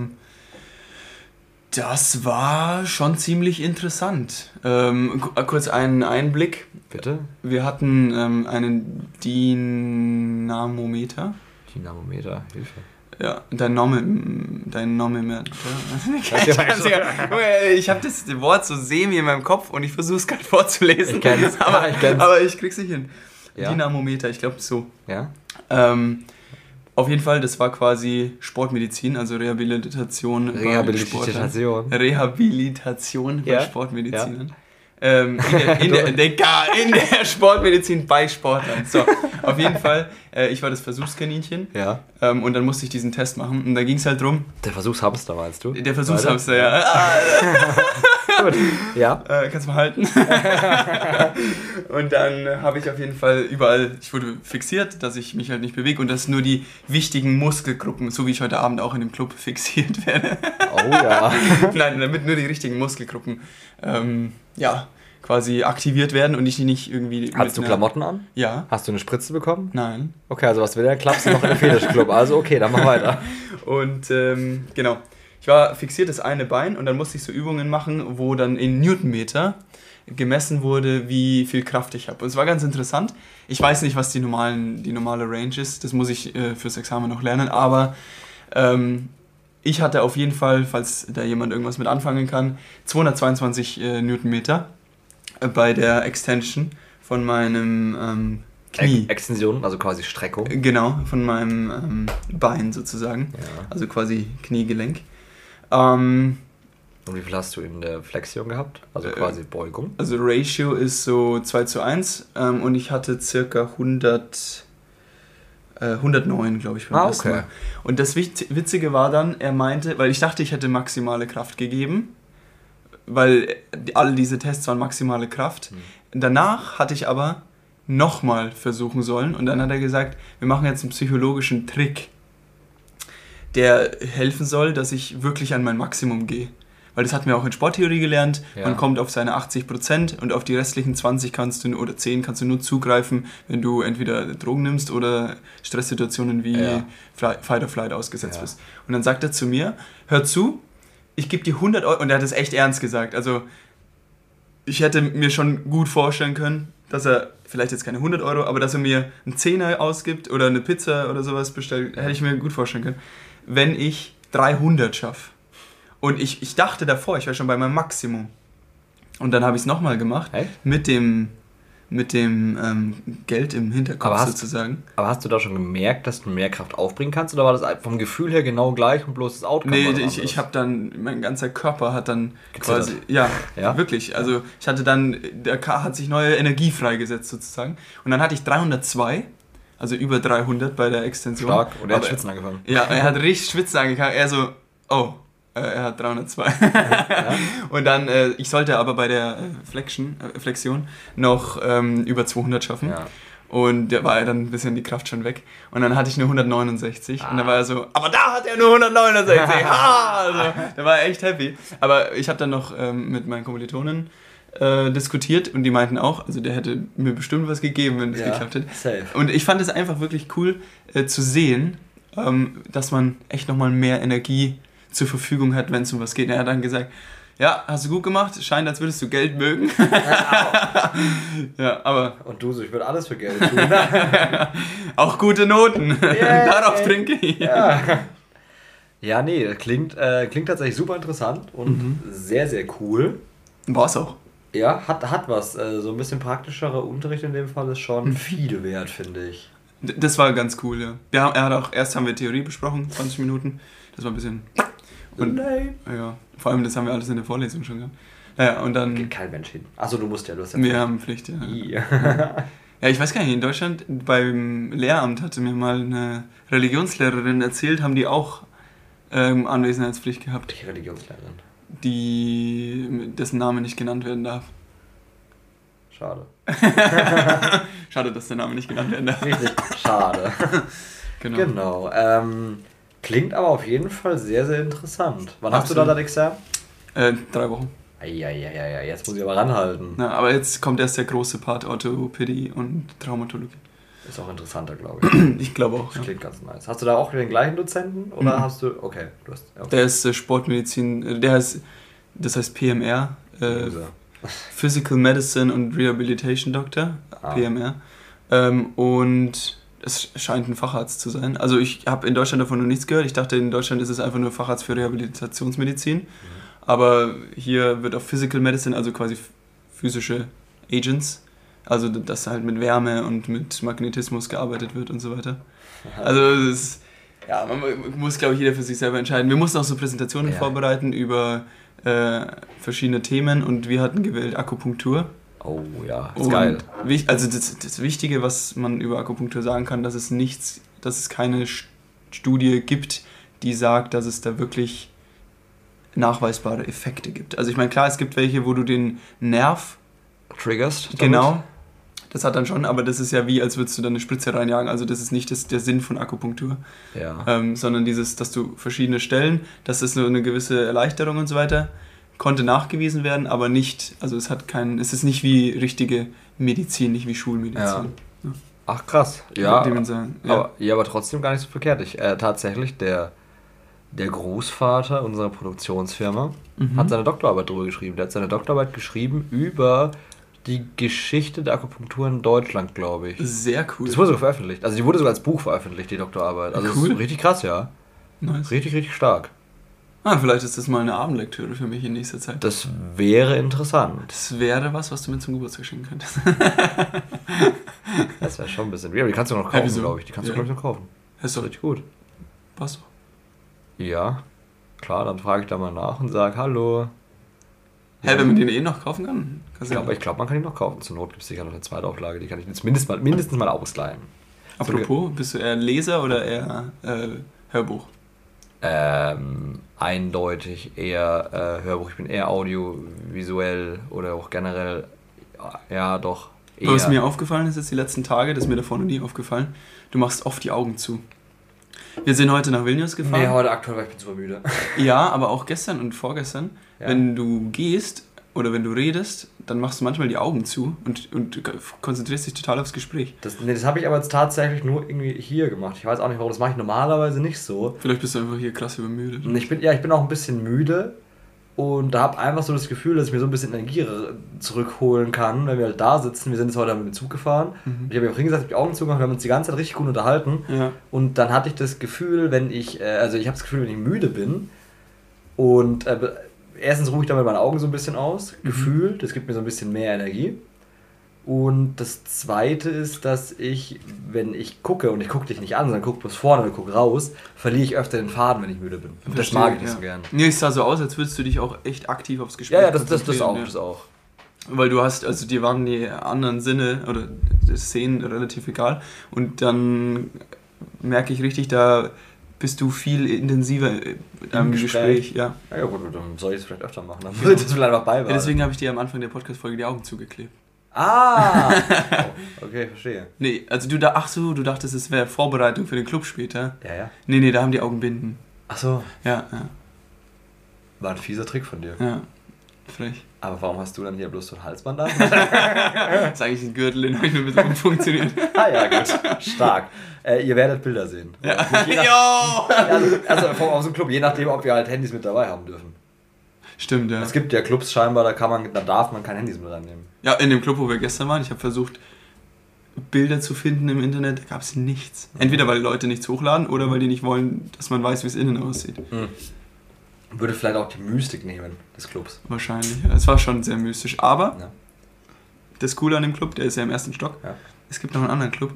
Das war schon ziemlich interessant. Ähm, ku- kurz einen Einblick. Bitte? Wir hatten ähm, einen Dynamometer. Dynamometer, Hilfe. Ja, dein Name, dein Name Ich habe das Wort so semi in meinem Kopf und ich versuche es gerade vorzulesen. Ich kenn's. aber, Ich kenn's. aber ich krieg's nicht hin. Ja? Dynamometer, ich glaube so. Ja? Ähm, Auf jeden Fall, das war quasi Sportmedizin, also Rehabilitation. bei Rehabilitation. Rehabilitation bei Ja, Sportmedizinern. Ähm, in, der, in, der, Digga, in der Sportmedizin bei Sportlern. So, auf jeden Fall, äh, ich war das Versuchskaninchen Ja. ähm, und dann musste ich diesen Test machen und da ging es halt drum, Der Versuchshamster meinst du? der Versuchshamster, ja. Gut. Ja. äh, kannst du mal halten? und dann habe ich auf jeden Fall überall, ich wurde fixiert, dass ich mich halt nicht bewege und dass nur die wichtigen Muskelgruppen, so wie ich heute Abend auch in dem Club fixiert werde. Oh ja. Nein, damit nur die richtigen Muskelgruppen ähm, ja, quasi aktiviert werden und ich nicht irgendwie. Hast du Klamotten an? Ja. Hast du eine Spritze bekommen? Nein. Okay, also was will der? Klappst du noch in den Fetischclub? Also okay, dann mach weiter. Und ähm, genau. Ich war fixiert das eine Bein und dann musste ich so Übungen machen, wo dann in Newtonmeter gemessen wurde, wie viel Kraft ich habe. Und es war ganz interessant. Ich weiß nicht, was die, normalen, die normale Range ist. Das muss ich äh, fürs Examen noch lernen. Aber ähm, ich hatte auf jeden Fall, falls da jemand irgendwas mit anfangen kann, 222 äh, Newtonmeter äh, bei der Extension von meinem ähm, Knie. Ex Extension, also quasi Streckung. Genau, von meinem ähm, Bein sozusagen. Ja. Also quasi Kniegelenk. Ähm, Und wie viel hast du in der Flexion gehabt? Also Äh, quasi Beugung. also Ratio ist so 2 zu 1 ähm, und ich hatte circa 100, äh, 109, glaube ich, beim Ah, okay. Mal. Und das Witz- Witzige war dann, er meinte, weil ich dachte, ich hätte maximale Kraft gegeben, weil die- alle diese Tests waren maximale Kraft. Hm. Danach hatte ich aber nochmal versuchen sollen und dann hat er gesagt, wir machen jetzt einen psychologischen Trick, der helfen soll, dass ich wirklich an mein Maximum gehe. Weil das hatten wir auch in Sporttheorie gelernt. Ja. Man kommt auf seine 80% und auf die restlichen 20 kannst du oder 10 kannst du nur zugreifen, wenn du entweder Drogen nimmst oder Stresssituationen wie Ja. Fight or Flight ausgesetzt Ja. bist. Und dann sagt er zu mir, hör zu, ich gebe dir 100 Euro. Und er hat es echt ernst gesagt. Also ich hätte mir schon gut vorstellen können, dass er vielleicht jetzt keine 100 Euro, aber dass er mir einen Zehner ausgibt oder eine Pizza oder sowas bestellt, hätte ich mir gut vorstellen können, wenn ich 300 schaffe. Und ich, ich dachte davor, ich wäre schon bei meinem Maximum. Und dann habe ich es nochmal gemacht, Echt? mit dem, mit dem ähm, Geld im Hinterkopf Aber hast- sozusagen. Aber hast du da schon gemerkt, dass du mehr Kraft aufbringen kannst? Oder war das vom Gefühl her genau gleich und bloß das Outcome Nee, ich, ich habe dann, mein ganzer Körper hat dann Gezittert. quasi, ja, Ja? wirklich. Also ich hatte dann, der K hat sich neue Energie freigesetzt sozusagen. Und dann hatte ich 302, also über 300 bei der Extension. Stark. Und er hat schwitzen angefangen. Ja, er hat richtig schwitzen angefangen. Er so, oh, äh, er hat 302. Und dann, äh, ich sollte aber bei der äh, Flexion, äh, Flexion noch ähm, über 200 schaffen. Ja. Und da war er dann ein bisschen die Kraft schon weg. Und dann hatte ich nur 169. Und dann Ah. war er so, aber da hat er nur 169. ha! Also, da war er echt happy. Aber ich habe dann noch ähm, mit meinen Kommilitonen äh, diskutiert und die meinten auch, also der hätte mir bestimmt was gegeben, wenn das Ja, geklappt hätte. safe. Und ich fand es einfach wirklich cool äh, zu sehen, ähm, dass man echt nochmal mehr Energie zur Verfügung hat, wenn es um was geht. Er hat dann gesagt, ja, hast du gut gemacht, scheint, als würdest du Geld mögen. ja, aber Und du so, ich würde alles für Geld tun. auch gute Noten. Yeah. Darauf trinke ich. ja. ja, nee, klingt, äh, klingt tatsächlich super interessant und Mhm. sehr, sehr cool. War es auch. Ja, hat, hat was. Äh, so ein bisschen praktischerer Unterricht in dem Fall ist schon viel wert, finde ich. Das war ganz cool, ja. Wir haben, er hat auch, erst haben wir Theorie besprochen, 20 Minuten. Das war ein bisschen. Und Nein. ja, vor allem das haben wir alles in der Vorlesung schon gehabt. Naja, und dann. Geht kein Mensch hin. Achso, du musst ja, du hast ja. Wir haben Pflicht, ja. I. Ja, ich weiß gar nicht, in Deutschland beim Lehramt hatte mir mal eine Religionslehrerin erzählt, haben die auch ähm, Anwesenheitspflicht gehabt, Die Religionslehrerin. Die dessen Name nicht genannt werden darf. Schade. Schade, dass der Name nicht genannt werden darf. Richtig schade. Genau. Genau. Ähm, klingt aber auf jeden Fall sehr, sehr interessant. Wann hast du da Absolut. dein Examen? Äh, drei Wochen. Eieieiei, jetzt muss ich aber ranhalten. Ja, aber jetzt kommt erst der große Part Orthopädie und Traumatologie. Ist auch interessanter, glaube ich. Ich glaube auch. Das Ja. klingt ganz nice. Hast du da auch den gleichen Dozenten oder Mhm. hast du. Okay, du hast. Okay. Der ist äh, Sportmedizin, äh, der heißt, das heißt PMR, äh. Physical Medicine und Rehabilitation Doctor, Ah. PMR. Ähm, und es scheint ein Facharzt zu sein. Also ich habe in Deutschland davon noch nichts gehört. Ich dachte, in Deutschland ist es einfach nur Facharzt für Rehabilitationsmedizin. Aber hier wird auf Physical Medicine, also quasi physische Agents, also dass halt mit Wärme und mit Magnetismus gearbeitet wird und so weiter. Also es ist Ja, man muss, glaube ich, jeder für sich selber entscheiden. Wir mussten auch so Präsentationen ja. vorbereiten über äh, verschiedene Themen und wir hatten gewählt Akupunktur. Oh ja, ist und geil. Also das, das Wichtige, was man über Akupunktur sagen kann, dass es nichts, dass es keine Studie gibt, die sagt, dass es da wirklich nachweisbare Effekte gibt. Also ich meine, klar, es gibt welche, wo du den Nerv triggerst. Damit. Genau. Das hat dann schon, aber das ist ja wie, als würdest du dann eine Spritze reinjagen. Also das ist nicht das, der Sinn von Akupunktur. Ja. Ähm, sondern dieses, dass du verschiedene Stellen, das ist nur eine gewisse Erleichterung und so weiter, konnte nachgewiesen werden, aber nicht, also es hat keinen, es ist nicht wie richtige Medizin, nicht wie Schulmedizin. Ja. Ja. Ach krass, ja. Sagen, ja. Aber, ja, aber trotzdem gar nicht so verkehrt. Ich, äh, tatsächlich, der der Großvater unserer Produktionsfirma mhm. hat seine Doktorarbeit darüber geschrieben. Der hat seine Doktorarbeit geschrieben über die Geschichte der Akupunktur in Deutschland, glaube ich. Sehr cool. Das wurde sogar veröffentlicht. Also die wurde sogar als Buch veröffentlicht, die Doktorarbeit. Also cool. richtig krass, ja. Nice. Richtig, richtig stark. Ah, vielleicht ist das mal eine Abendlektüre für mich in nächster Zeit. Das wäre interessant. Das wäre was, was du mir zum Geburtstag schenken könntest. das wäre schon ein bisschen weird. Aber die kannst du noch kaufen, glaube ich. Die kannst ja. du, glaube ich, noch kaufen. Das ist doch richtig gut. Passt doch. Ja, klar, dann frage ich da mal nach und sage Hallo. Hä, hey, wenn man den eh noch kaufen kann? ja, aber ich glaube, man kann ihn noch kaufen. Zur Not gibt es sicher noch eine zweite Auflage, die kann ich jetzt mindestens mal, mindestens mal ausleihen. Apropos, bist du eher Leser oder eher äh, Hörbuch? Ähm, eindeutig eher äh, Hörbuch. Ich bin eher audiovisuell oder auch generell, ja, doch. Eher. Was mir aufgefallen ist jetzt die letzten Tage, das ist mir davor noch nie aufgefallen, du machst oft die Augen zu. Wir sind heute nach Vilnius gefahren. Nee, heute aktuell, weil ich bin super müde. Ja, aber auch gestern und vorgestern. Ja. Wenn du gehst oder wenn du redest, dann machst du manchmal die Augen zu und, und konzentrierst dich total aufs Gespräch. Das, nee, das habe ich aber jetzt tatsächlich nur irgendwie hier gemacht. Ich weiß auch nicht warum, das mache ich normalerweise nicht so. Vielleicht bist du einfach hier krass übermüdet. Ich bin, ja, ich bin auch ein bisschen müde und da habe einfach so das Gefühl, dass ich mir so ein bisschen Energie zurückholen kann, wenn wir halt da sitzen. Wir sind jetzt heute mit dem Zug gefahren. Mhm. Ich habe ja vorhin gesagt, ich habe die Augen zugemacht, wir haben uns die ganze Zeit richtig gut unterhalten. Ja. Und dann hatte ich das Gefühl, wenn ich, äh, also ich habe das Gefühl, wenn ich müde bin und äh, erstens ruhe ich damit meine Augen so ein bisschen aus, mhm. gefühlt, das gibt mir so ein bisschen mehr Energie. Und das zweite ist, dass ich, wenn ich gucke und ich gucke dich nicht an, sondern gucke bloß vorne und gucke raus, verliere ich öfter den Faden, wenn ich müde bin. Und das mag ich nicht ja. so gern. Nee, es sah so aus, als würdest du dich auch echt aktiv aufs Gespräch Ja, ja, das, das, das auch, ja. das auch. Weil du hast, also dir waren die anderen Sinne oder die Szenen relativ egal. Und dann merke ich richtig, da bist du viel intensiver im Gespräch. Gespräch. ja. Ja, gut, dann soll ich es vielleicht öfter machen. Dann würde ich das vielleicht einfach beibehalten. Ja, deswegen habe ich dir am Anfang der Podcast-Folge die Augen zugeklebt. Ah! Oh, okay, verstehe. Nee, also du da, ach so, du dachtest, es wäre Vorbereitung für den Club später. Ja, ja. Nee, nee, da haben die Augen Binden. Ach so. Ja, ja. War ein fieser Trick von dir. Ja, frech. Aber warum hast du dann hier bloß so ein Halsband da? das ist eigentlich ein Gürtel, den habe ich nur ein bisschen umfunktioniert. ah ja, gut. Stark. Äh, ihr werdet Bilder sehen. Ja. Nach, also, also vom, aus dem Club, je nachdem, ob wir halt Handys mit dabei haben dürfen. Stimmt, ja. Es gibt ja Clubs scheinbar, da kann man, da darf man kein Handys mit reinnehmen. Ja, in dem Club, wo wir gestern waren, ich habe versucht, Bilder zu finden im Internet, da gab es nichts. Entweder weil die Leute nichts hochladen oder weil die nicht wollen, dass man weiß, wie es innen aussieht. Mhm. Würde vielleicht auch die Mystik nehmen des Clubs. Wahrscheinlich, ja. Es war schon sehr mystisch. Aber ja. das Coole an dem Club, der ist ja im ersten Stock. Ja. Es gibt noch einen anderen Club,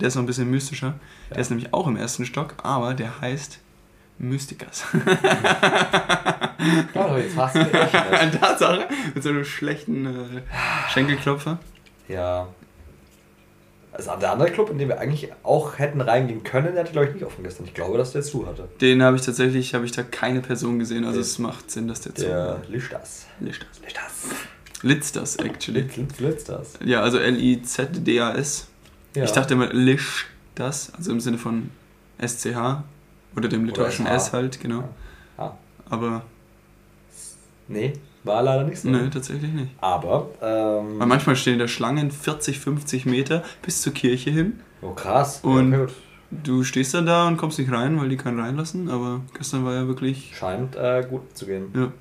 der ist noch ein bisschen mystischer. Der ist nämlich auch im ersten Stock, aber der heißt Mystikers. oh, jetzt hast du Tatsache mit so einem schlechten äh, Schenkelklopfer. Ja. Also der andere Club, in den wir eigentlich auch hätten reingehen können, der hatte glaube ich nicht offen gestern. Ich glaube, dass der zu hatte. Den habe ich tatsächlich, habe ich da keine Person gesehen, also es macht Sinn, dass der, zu Der Lichtas. Lichtas. Lichtas. Litzdas, actually. Litz, Litzdas. Ja, also L-I-Z-D-A-S. Ja. Ich dachte immer Lichtas, also im Sinne von S-C-H oder dem litauischen S halt, genau. Ja. Ah. Aber. Nee, war leider nicht so. Nee, tatsächlich nicht. Aber. Ähm, Weil manchmal stehen da Schlangen 40, 50 Meter bis zur Kirche hin. Oh, krass. Und ja, du stehst dann da und kommst nicht rein, weil die keinen reinlassen. Aber gestern war ja wirklich. Scheint äh, gut zu gehen. Ja.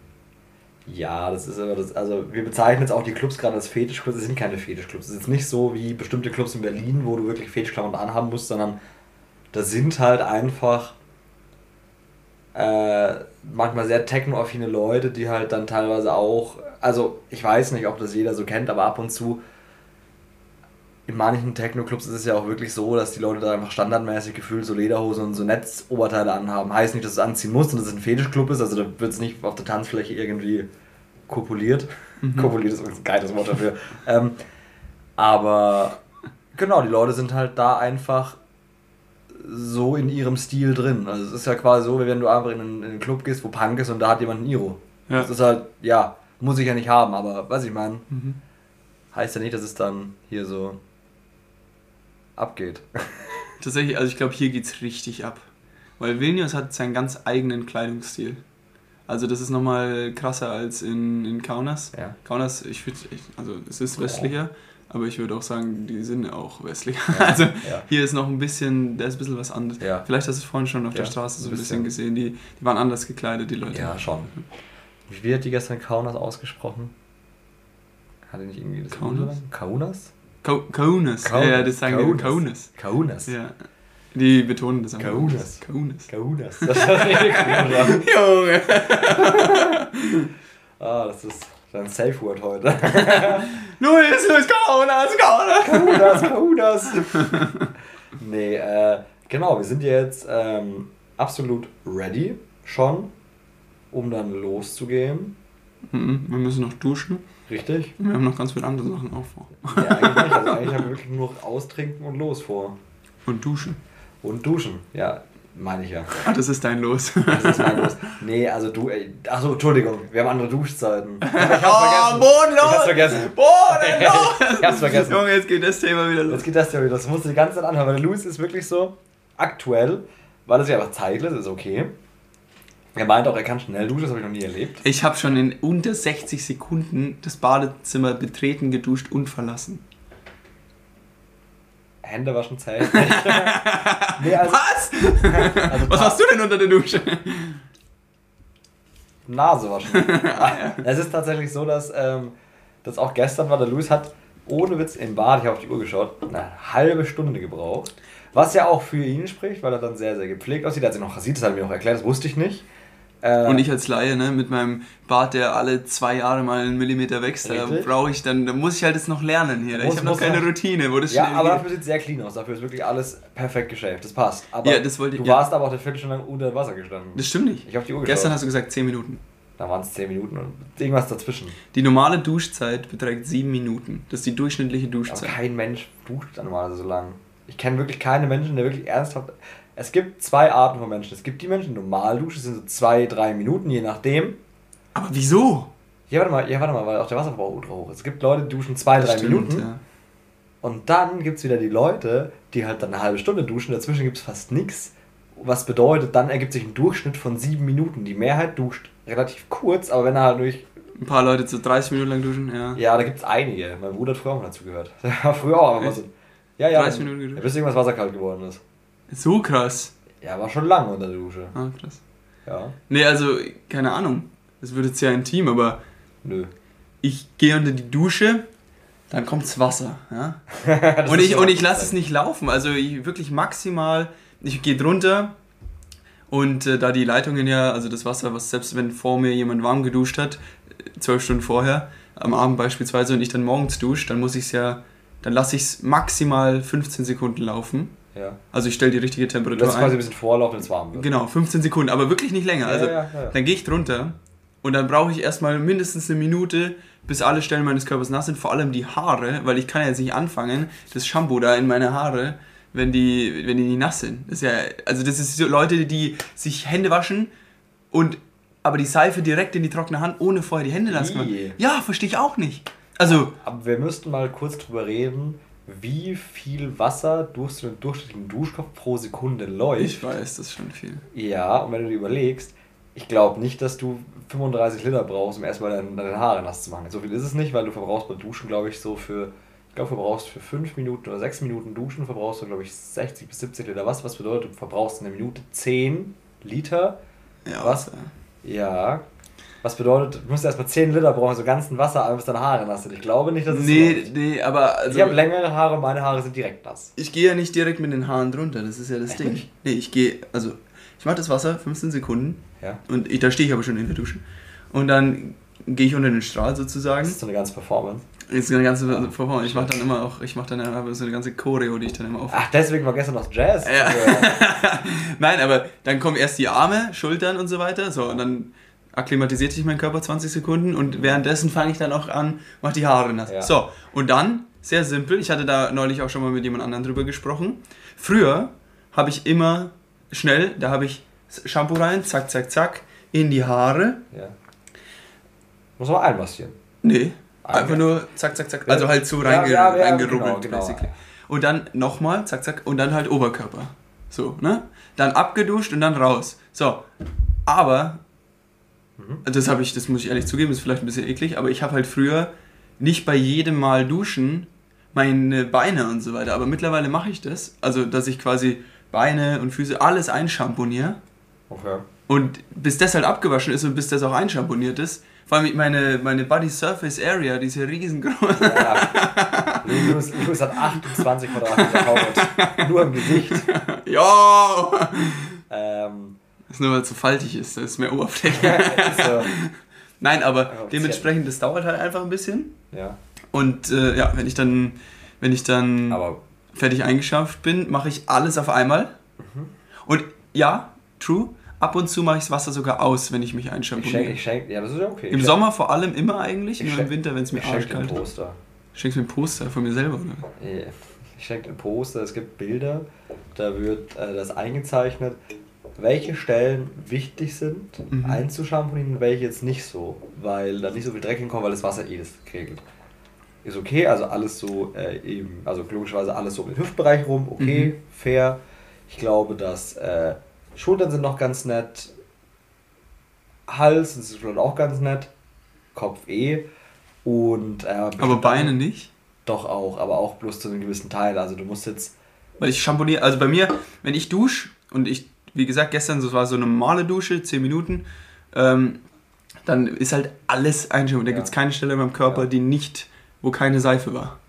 Ja, das ist aber das, also wir bezeichnen jetzt auch die Clubs gerade als Fetischclubs, das sind keine Fetischclubs. Es ist nicht so wie bestimmte Clubs in Berlin, wo du wirklich Fetischklamotten anhaben musst, sondern da sind halt einfach äh, manchmal sehr technoaffine Leute, die halt dann teilweise auch, also ich weiß nicht, ob das jeder so kennt, aber ab und zu in manchen Techno-Clubs ist es ja auch wirklich so, dass die Leute da einfach standardmäßig gefühlt so Lederhosen und so Netzoberteile anhaben. Heißt nicht, dass es anziehen muss und dass es ein Fetischclub ist, also da wird es nicht auf der Tanzfläche irgendwie kopuliert. Mhm. Kopuliert ist ein geiles Wort dafür. ähm, aber genau, die Leute sind halt da einfach so in ihrem Stil drin. Also es ist ja quasi so, wie wenn du einfach in einen, in einen Club gehst, wo Punk ist und da hat jemand ein Iro. Ja. Das ist halt, ja, muss ich ja nicht haben, aber was ich meine, mhm. heißt ja nicht, dass es dann hier so abgeht. Tatsächlich, also ich glaube, hier geht es richtig ab. Weil Vilnius hat seinen ganz eigenen Kleidungsstil. Also das ist nochmal krasser als in, in Kaunas. Ja. Kaunas, ich würde, also es ist westlicher, aber ich würde auch sagen, die sind auch westlicher. Ja. Also ja. hier ist noch ein bisschen, da ist ein bisschen was anderes. Vielleicht hast du es vorhin schon auf der Straße so ein bisschen, bisschen gesehen, die, die waren anders gekleidet, die Leute. Ja, schon. Wie hat die gestern Kaunas ausgesprochen? Hatte nicht irgendwie das Kaunas? Kaunas? Kaunas. Ja, ja, das sagen Kaunas. die Kaunas. Kaunas. Ja. Die betonen das einfach. Kaunas. Kaunas. Kaunas. Das ist Junge. ah, das ist ein Safe Word heute. Luis, Luis, Kaunas, Kaunas. Kaunas, Kaunas. nee, äh, genau, wir sind jetzt ähm, absolut ready schon, um dann loszugehen. Mhm, wir müssen noch duschen. Richtig. Wir haben noch ganz viele andere Sachen auch vor. Ja, eigentlich nicht. Also eigentlich haben wir wirklich nur noch austrinken und los vor. Und duschen. Und duschen, ja, meine ich ja. Ah, das ist dein Los. Das ist mein Los. Nee, also du, achso, Entschuldigung, wir haben andere Duschzeiten. Ich hab's oh, bodenlos! Ich hab's vergessen. Bodenlos! ich hab's vergessen. Junge, jetzt geht das Thema wieder los. Jetzt geht das Thema wieder los. Das musst du die ganze Zeit anhören, weil der Louis ist wirklich so aktuell, weil es ja einfach zeitlich ist, okay. Er meint auch, er kann schnell duschen, das habe ich noch nie erlebt. Ich habe schon in unter 60 Sekunden das Badezimmer betreten, geduscht und verlassen. Hände waschen zählt nee, also, Was? Also Was hast du denn unter der Dusche? Nase waschen. es ist tatsächlich so, dass ähm, das auch gestern war, der Luis hat ohne Witz im Bad, ich habe auf die Uhr geschaut, eine halbe Stunde gebraucht. Was ja auch für ihn spricht, weil er dann sehr, sehr gepflegt aussieht. Er hat sich noch rasiert, das hat er mir noch erklärt, das wusste ich nicht. Äh, und ich als Laie, ne, mit meinem Bart, der alle zwei Jahre mal einen Millimeter wächst, da brauche ich dann, da muss ich halt jetzt noch lernen hier. Muss, ich habe noch keine Routine, wo das Ja, aber dafür sieht es sehr clean aus. Dafür ist wirklich alles perfekt geschäft. Das passt. Aber ja, das wollte, du ja. warst aber auch eine Viertelstunde lang unter Wasser gestanden. Das stimmt nicht. Ich habe die Uhr geschaut. Gestern hast du gesagt 10 Minuten. Da waren es 10 Minuten und irgendwas dazwischen. Die normale Duschzeit beträgt 7 Minuten. Das ist die durchschnittliche Duschzeit. Aber kein Mensch duscht dann normalerweise so lang. Ich kenne wirklich keine Menschen, der wirklich ernsthaft es gibt zwei Arten von Menschen. Es gibt die Menschen, die normal duschen, das sind so zwei, drei Minuten, je nachdem. Aber wieso? Ja, warte mal, ja, warte mal, weil auch der Wasserverbrauch ultra hoch ist. Es gibt Leute, die duschen zwei, drei Stimmt, Minuten. Ja. Und dann gibt es wieder die Leute, die halt dann eine halbe Stunde duschen. Dazwischen gibt es fast nichts. Was bedeutet, dann ergibt sich ein Durchschnitt von sieben Minuten. Die Mehrheit duscht relativ kurz, aber wenn er halt durch. Ein paar Leute so 30 Minuten lang duschen, ja. Ja, da gibt es einige. Mein Bruder hat früher auch dazu gehört. Der war früher auch immer so. Ja, ja. 30 Minuten geduscht. Bis irgendwas wasserkalt geworden ist. So krass. Ja, war schon lang unter der Dusche. Ah, krass. Ja. Nee, also, keine Ahnung. Das wird jetzt sehr intim, aber. Nö. Ich gehe unter die Dusche, dann kommt's Wasser. Ja? und ich, und ich lasse es nicht laufen. Also ich, wirklich maximal, ich gehe drunter und äh, da die Leitungen ja, also das Wasser, was selbst wenn vor mir jemand warm geduscht hat, äh, zwölf Stunden vorher, am Abend beispielsweise, und ich dann morgens dusche, dann muss ich es ja, dann lasse ich es maximal 15 Sekunden laufen. Ja. Also ich stelle die richtige Temperatur das ist quasi ein bisschen vorlaufen, wenn es warm wird. Genau, 15 Sekunden, aber wirklich nicht länger. Also ja, ja, dann gehe ich drunter und dann brauche ich erstmal mindestens eine Minute, bis alle Stellen meines Körpers nass sind, vor allem die Haare, weil ich kann ja jetzt nicht anfangen, das Shampoo da in meine Haare, wenn die, wenn die nicht nass sind. Das ist ja, also das ist so Leute, die sich Hände waschen und aber die Seife direkt in die trockene Hand, ohne vorher die Hände nass zu machen. Ja, verstehe ich auch nicht. Also. Aber wir müssten mal kurz drüber reden, wie viel Wasser durch so einen durchschnittlichen Duschkopf pro Sekunde läuft. Ich weiß, das ist schon viel. Ja, und wenn du dir überlegst, ich glaube nicht, dass du 35 Liter brauchst, um erstmal deine, deine Haare nass zu machen. So viel ist es nicht, weil du verbrauchst beim Duschen, glaube ich, so für, ich glaube, du verbrauchst für 5 Minuten oder 6 Minuten Duschen, verbrauchst du, glaube ich, 60 bis 70 Liter Wasser. Was bedeutet, du verbrauchst in einer Minute 10 Liter. Ja, was? Ja, was bedeutet, du musst erstmal 10 Liter brauchen, so ganzen Wasser, bis deine Haare nass sind. Ich glaube nicht, dass es Nee, so nee, aber. Also, ich habe längere Haare und meine Haare sind direkt nass. Ich gehe ja nicht direkt mit den Haaren drunter, das ist ja das Echt Ding. Nee, ich gehe, also, ich mache das Wasser 15 Sekunden. Ja. Und ich, da stehe ich aber schon in der Dusche. Und dann gehe ich unter den Strahl sozusagen. Das ist so eine ganze Performance. Jetzt eine ganze Vorform. Ich mache dann immer auch, ich mache dann aber so eine ganze Choreo, die ich dann immer auf. Ach, deswegen war gestern noch Jazz. Ja. Nein, aber dann kommen erst die Arme, Schultern und so weiter. So, und dann akklimatisiert sich mein Körper 20 Sekunden und währenddessen fange ich dann auch an, mache die Haare nass. Ja. So, und dann, sehr simpel, ich hatte da neulich auch schon mal mit jemand anderem drüber gesprochen. Früher habe ich immer schnell, da habe ich Shampoo rein, zack, zack, zack, in die Haare. ja. Muss man einmassieren. Nee, Ah, einfach nur zack, zack, zack. Also halt so reinge ja, reingerubbelt, genau, genau. Und dann nochmal, zack, zack, und dann halt Oberkörper. So, ne? Dann abgeduscht und dann raus. So, aber, Mhm. das habe ich, das muss ich ehrlich zugeben, ist vielleicht ein bisschen eklig, aber ich habe halt früher nicht bei jedem Mal duschen meine Beine und so weiter. Aber mittlerweile mache ich das. Also, dass ich quasi Beine und Füße alles einschamponiere. Okay. Und bis das halt abgewaschen ist und bis das auch einschamponiert ist, vor allem meine, meine Body Surface Area, die ist ja riesengroß. Ja. Louis, Louis hat 28 Quadratmeter Haut. Nur im Gesicht. ja! Ähm, Das ist nur, weil es so faltig ist, da ist mehr Oberfläche. ist, äh, Nein, aber Ja, dementsprechend, das dauert halt einfach ein bisschen. ja. Und äh, ja, wenn ich dann, wenn ich dann Aber fertig eingeschafft bin, mache ich alles auf einmal. Mhm. Und ja, true, ab und zu mache ich das Wasser sogar aus, wenn ich mich ich einschamponiere. schenke, ich schenke, ja, das ist ja okay. Im Ich Sommer vor allem immer eigentlich, Ich nur schenk- im Winter, wenn es mir Ich schenke arschkalt ist. Poster. Schenkst du mir ein Poster von mir selber, oder? Ich schenke den Poster, es gibt Bilder, da wird äh, das eingezeichnet, welche Stellen wichtig sind Mhm. einzuschamponieren und welche jetzt nicht so, weil da nicht so viel Dreck hinkommt, weil das Wasser eh das regelt. Ist okay, also alles so äh, eben, also logischerweise alles so im Hüftbereich rum, okay, Mhm. fair. Ich glaube, dass äh, Schultern sind noch ganz nett, Hals ist vielleicht auch ganz nett, Kopf eh und äh, Aber Beine nicht? doch auch, aber auch bloß zu einem gewissen Teil. Also du musst jetzt. Weil ich schamponiere, also bei mir, wenn ich dusche und ich, wie gesagt, gestern, das war so eine normale Dusche, 10 Minuten, ähm, dann ist halt alles einschamponiert. Da Ja. gibt es keine Stelle in meinem Körper, Ja. die nicht, wo keine Seife war.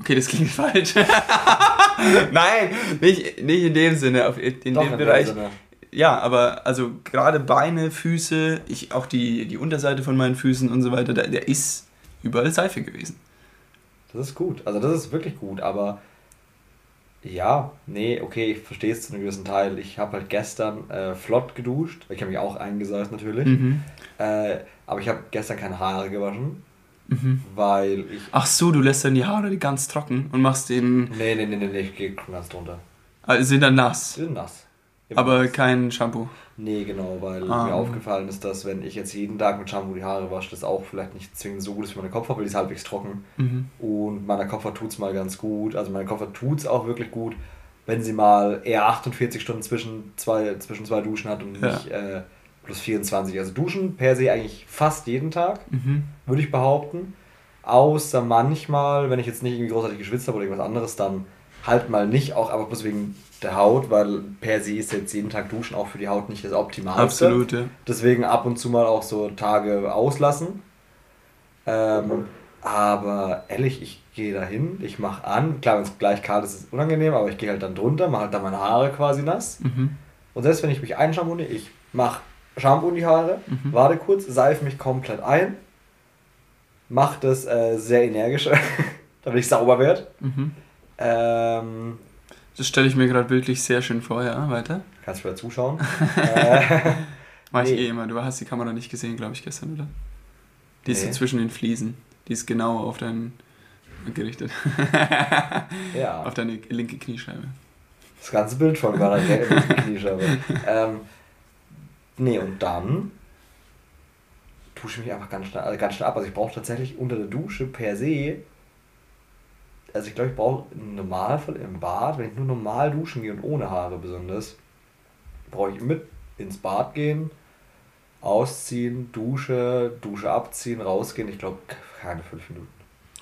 Okay, das klingt falsch. Nein, nicht, nicht in dem Sinne, in Doch, dem in Bereich. Sinne. Ja, aber also gerade Beine, Füße, ich, auch die, die Unterseite von meinen Füßen und so weiter, da, der ist überall Seife gewesen. Das ist gut. Also das ist wirklich gut, aber ja, nee, okay, ich verstehe es zu einem gewissen Teil. Ich habe halt gestern äh, flott geduscht. Ich habe mich auch eingesaugt natürlich. Mhm. Äh, aber ich habe gestern keine Haare gewaschen, Mhm. weil ich. Ach so, du lässt dann die Haare ganz trocken und machst den, Nee, nee, nee, nee, nee ich gehe ganz drunter. also sind dann nass. Sind nass. Aber kein Shampoo. Nee, genau, weil Ah. mir aufgefallen ist, dass wenn ich jetzt jeden Tag mit Shampoo die Haare wasche, das auch vielleicht nicht zwingend so gut ist für meine Kopfhaut, weil die ist halbwegs trocken. Mhm. Und meiner Kopfhaut tut es mal ganz gut. Also meiner Kopfhaut tut es auch wirklich gut, wenn sie mal eher 48 Stunden zwischen zwei, zwischen zwei Duschen hat und Ja. nicht äh, plus 24. Also Duschen per se eigentlich fast jeden Tag, Mhm. würde ich behaupten. Außer manchmal, wenn ich jetzt nicht irgendwie großartig geschwitzt habe oder irgendwas anderes, dann halt mal nicht, auch aber bloß wegen der Haut, weil per se ist jetzt jeden Tag Duschen auch für die Haut nicht das Optimalste. Absolut, ja. Deswegen ab und zu mal auch so Tage auslassen. Ähm, aber ehrlich, ich gehe dahin, ich mache an. Klar, wenn es gleich kalt ist, ist es unangenehm, aber ich gehe halt dann drunter, mache halt dann meine Haare quasi nass. Mhm. Und selbst wenn ich mich einschamponiere, ich mache Shampoo in die Haare, Mhm. warte kurz, seife mich komplett ein, mache das äh, sehr energisch, damit ich sauber werde. Mhm. Ähm, Das stelle ich mir gerade bildlich sehr schön vor, ja. Weiter. kannst du wieder zuschauen. äh, Mach ich Nee. eh immer. Du hast die Kamera nicht gesehen, glaube ich, gestern, oder? Die ist Nee. so zwischen den Fliesen. Die ist genau auf deinen gerichtet. ja. auf deine linke Kniescheibe. Das ganze Bild von war halt der Kniescheibe. ähm, nee, und dann dusche ich mich einfach ganz schnell, also ganz schnell ab. Also ich brauche tatsächlich unter der Dusche per se, also ich glaube, ich brauche im Normalfall im Bad, wenn ich nur normal duschen gehe und ohne Haare besonders, brauche ich mit ins Bad gehen, ausziehen, Dusche, Dusche abziehen, rausgehen. Ich glaube, keine fünf Minuten.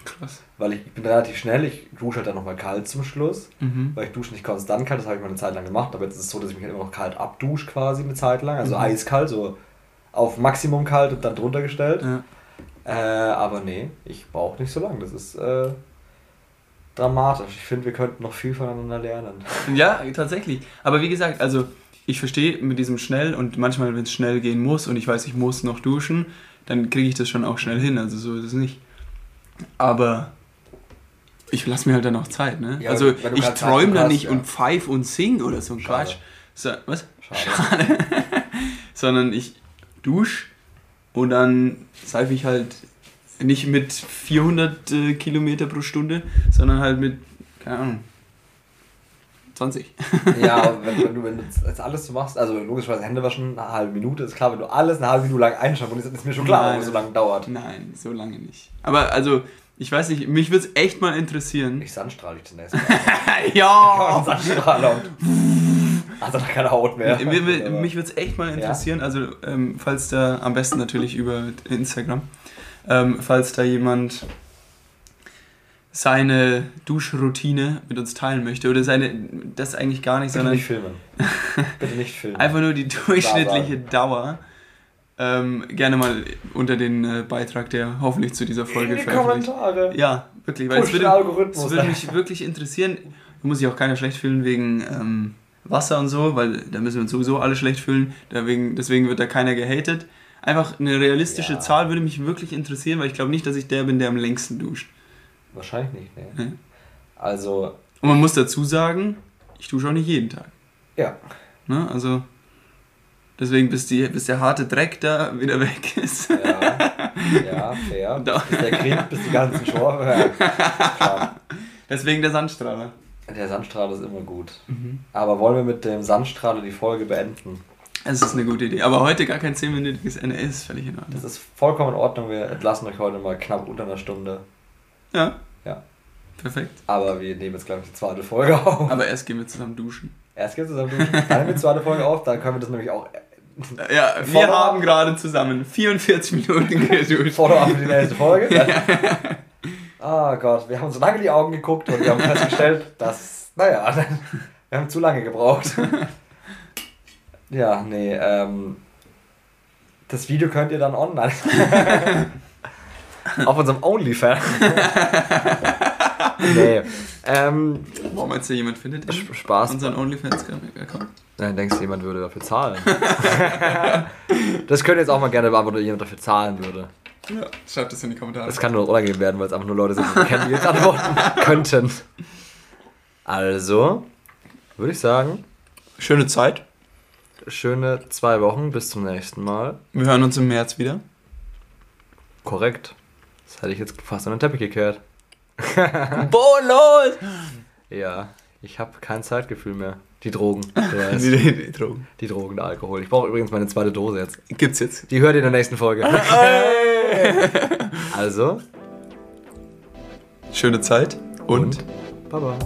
Krass. Weil ich, ich bin relativ schnell, ich dusche halt dann nochmal kalt zum Schluss Mhm. weil ich dusche nicht konstant kalt, das habe ich mal eine Zeit lang gemacht, aber jetzt ist es so, dass ich mich halt immer noch kalt abdusche quasi eine Zeit lang, also Mhm. eiskalt, so auf Maximum kalt und dann drunter gestellt. Ja. Äh, aber nee, ich brauche nicht so lange, das ist äh, dramatisch. Ich finde, wir könnten noch viel voneinander lernen. Ja, tatsächlich. Aber wie gesagt, also ich verstehe mit diesem schnell und manchmal, wenn es schnell gehen muss und ich weiß, ich muss noch duschen, dann kriege ich das schon auch schnell hin. Also so ist es nicht. Aber ich lasse mir halt dann auch Zeit, ne? Ja, also ich träume da nicht ja. und pfeif und sing oder so ein Schade. Quatsch. So, was? Schade. Sondern ich dusche und dann seife ich halt nicht mit 400 äh, Kilometer pro Stunde, sondern halt mit, keine Ahnung, 20. Ja, wenn, wenn du wenn du jetzt alles so machst, also logischerweise Hände waschen, eine halbe Minute, ist klar, wenn du alles eine halbe Minute lang einschamponiert, ist mir schon klar, warum es so lange dauert. Nein, so lange nicht. Aber also, ich weiß nicht, mich würde es echt mal interessieren. Ich sandstrahle dich zunächst mal. ja! Sandstrahler und also da keine Haut mehr. Mir, mir, mich würde es echt mal interessieren, also ähm, falls da, am besten natürlich über Instagram, ähm, falls da jemand seine Duschroutine mit uns teilen möchte oder seine, das eigentlich gar nicht, Bitte sondern nicht filmen. Bitte nicht filmen. einfach nur die durchschnittliche Dauer, ähm, gerne mal unter den äh, Beitrag, der hoffentlich zu dieser Folge veröffentlicht. Kommentare. Ja, wirklich, weil es würde, es würde mich wirklich interessieren. Da muss sich auch keiner schlecht fühlen wegen ähm, Wasser und so, weil da müssen wir uns sowieso alle schlecht fühlen. Deswegen, deswegen wird da keiner gehatet. Einfach eine realistische Ja. Zahl würde mich wirklich interessieren, weil ich glaube nicht, dass ich der bin, der am längsten duscht. Wahrscheinlich nicht, ne. Nee. Also, Und man muss dazu sagen, ich dusche auch nicht jeden Tag. ja. Ne? Also deswegen, bis, die, bis der harte Dreck da wieder weg ist. Ja, ja, fair. Da- Bis der Krieg, bis die ganzen Schor. Ja, klar. Deswegen der Sandstrahler. Der Sandstrahl ist immer gut. Mhm. Aber wollen wir mit dem Sandstrahler die Folge beenden? Es ist eine gute Idee. Aber heute gar kein 10-minütiges Ende ist völlig in Ordnung. Das ist vollkommen in Ordnung. Wir entlassen euch heute mal knapp unter einer Stunde. Ja. Ja. Perfekt. Aber wir nehmen jetzt, glaube ich, die zweite Folge auf. Aber erst gehen wir zusammen duschen. Erst geht's zusammen duschen, dann nehmen wir die zweite Folge auf, dann können wir das nämlich auch Ja, wir haben gerade zusammen 44 Minuten geduscht. Follow-up für die nächste Folge. Ah Gott, wir haben so lange in die Augen geguckt und wir haben festgestellt, dass, naja, wir haben zu lange gebraucht. Ja, nee, ähm, das Video könnt ihr dann online. Auf unserem OnlyFans. nee, ähm, Warum meinst du, jemand findet Spaß. unseren OnlyFans-Account? Dann denkst du, jemand würde dafür zahlen. das könnt ihr jetzt auch mal gerne beantworten, ob jemand dafür zahlen würde. Ja, schreibt es in die Kommentare. Das kann nur unangenehm werden, weil es einfach nur Leute sind, die kennen, die jetzt antworten könnten. Also, würde ich sagen, Schöne Zeit. Schöne zwei Wochen, bis zum nächsten Mal. Wir hören uns im März wieder. Korrekt. Das hätte ich jetzt fast an den Teppich gekehrt. Bonus! Ja, ich habe kein Zeitgefühl mehr. Die Drogen. Die, die, die Drogen. die Drogen, der Alkohol. Ich brauche übrigens meine zweite Dose jetzt. Gibt's jetzt. Die hört ihr in der nächsten Folge. Also, Schöne Zeit und und Baba.